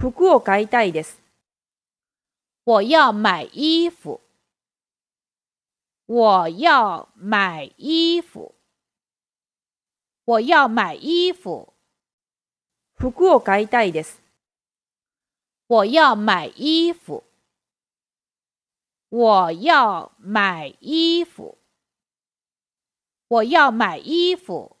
服を買いたいです。我要买衣服。我要买衣服。我要买衣服。服を買いたいです。我要买衣服。我要买衣服。我要买衣服。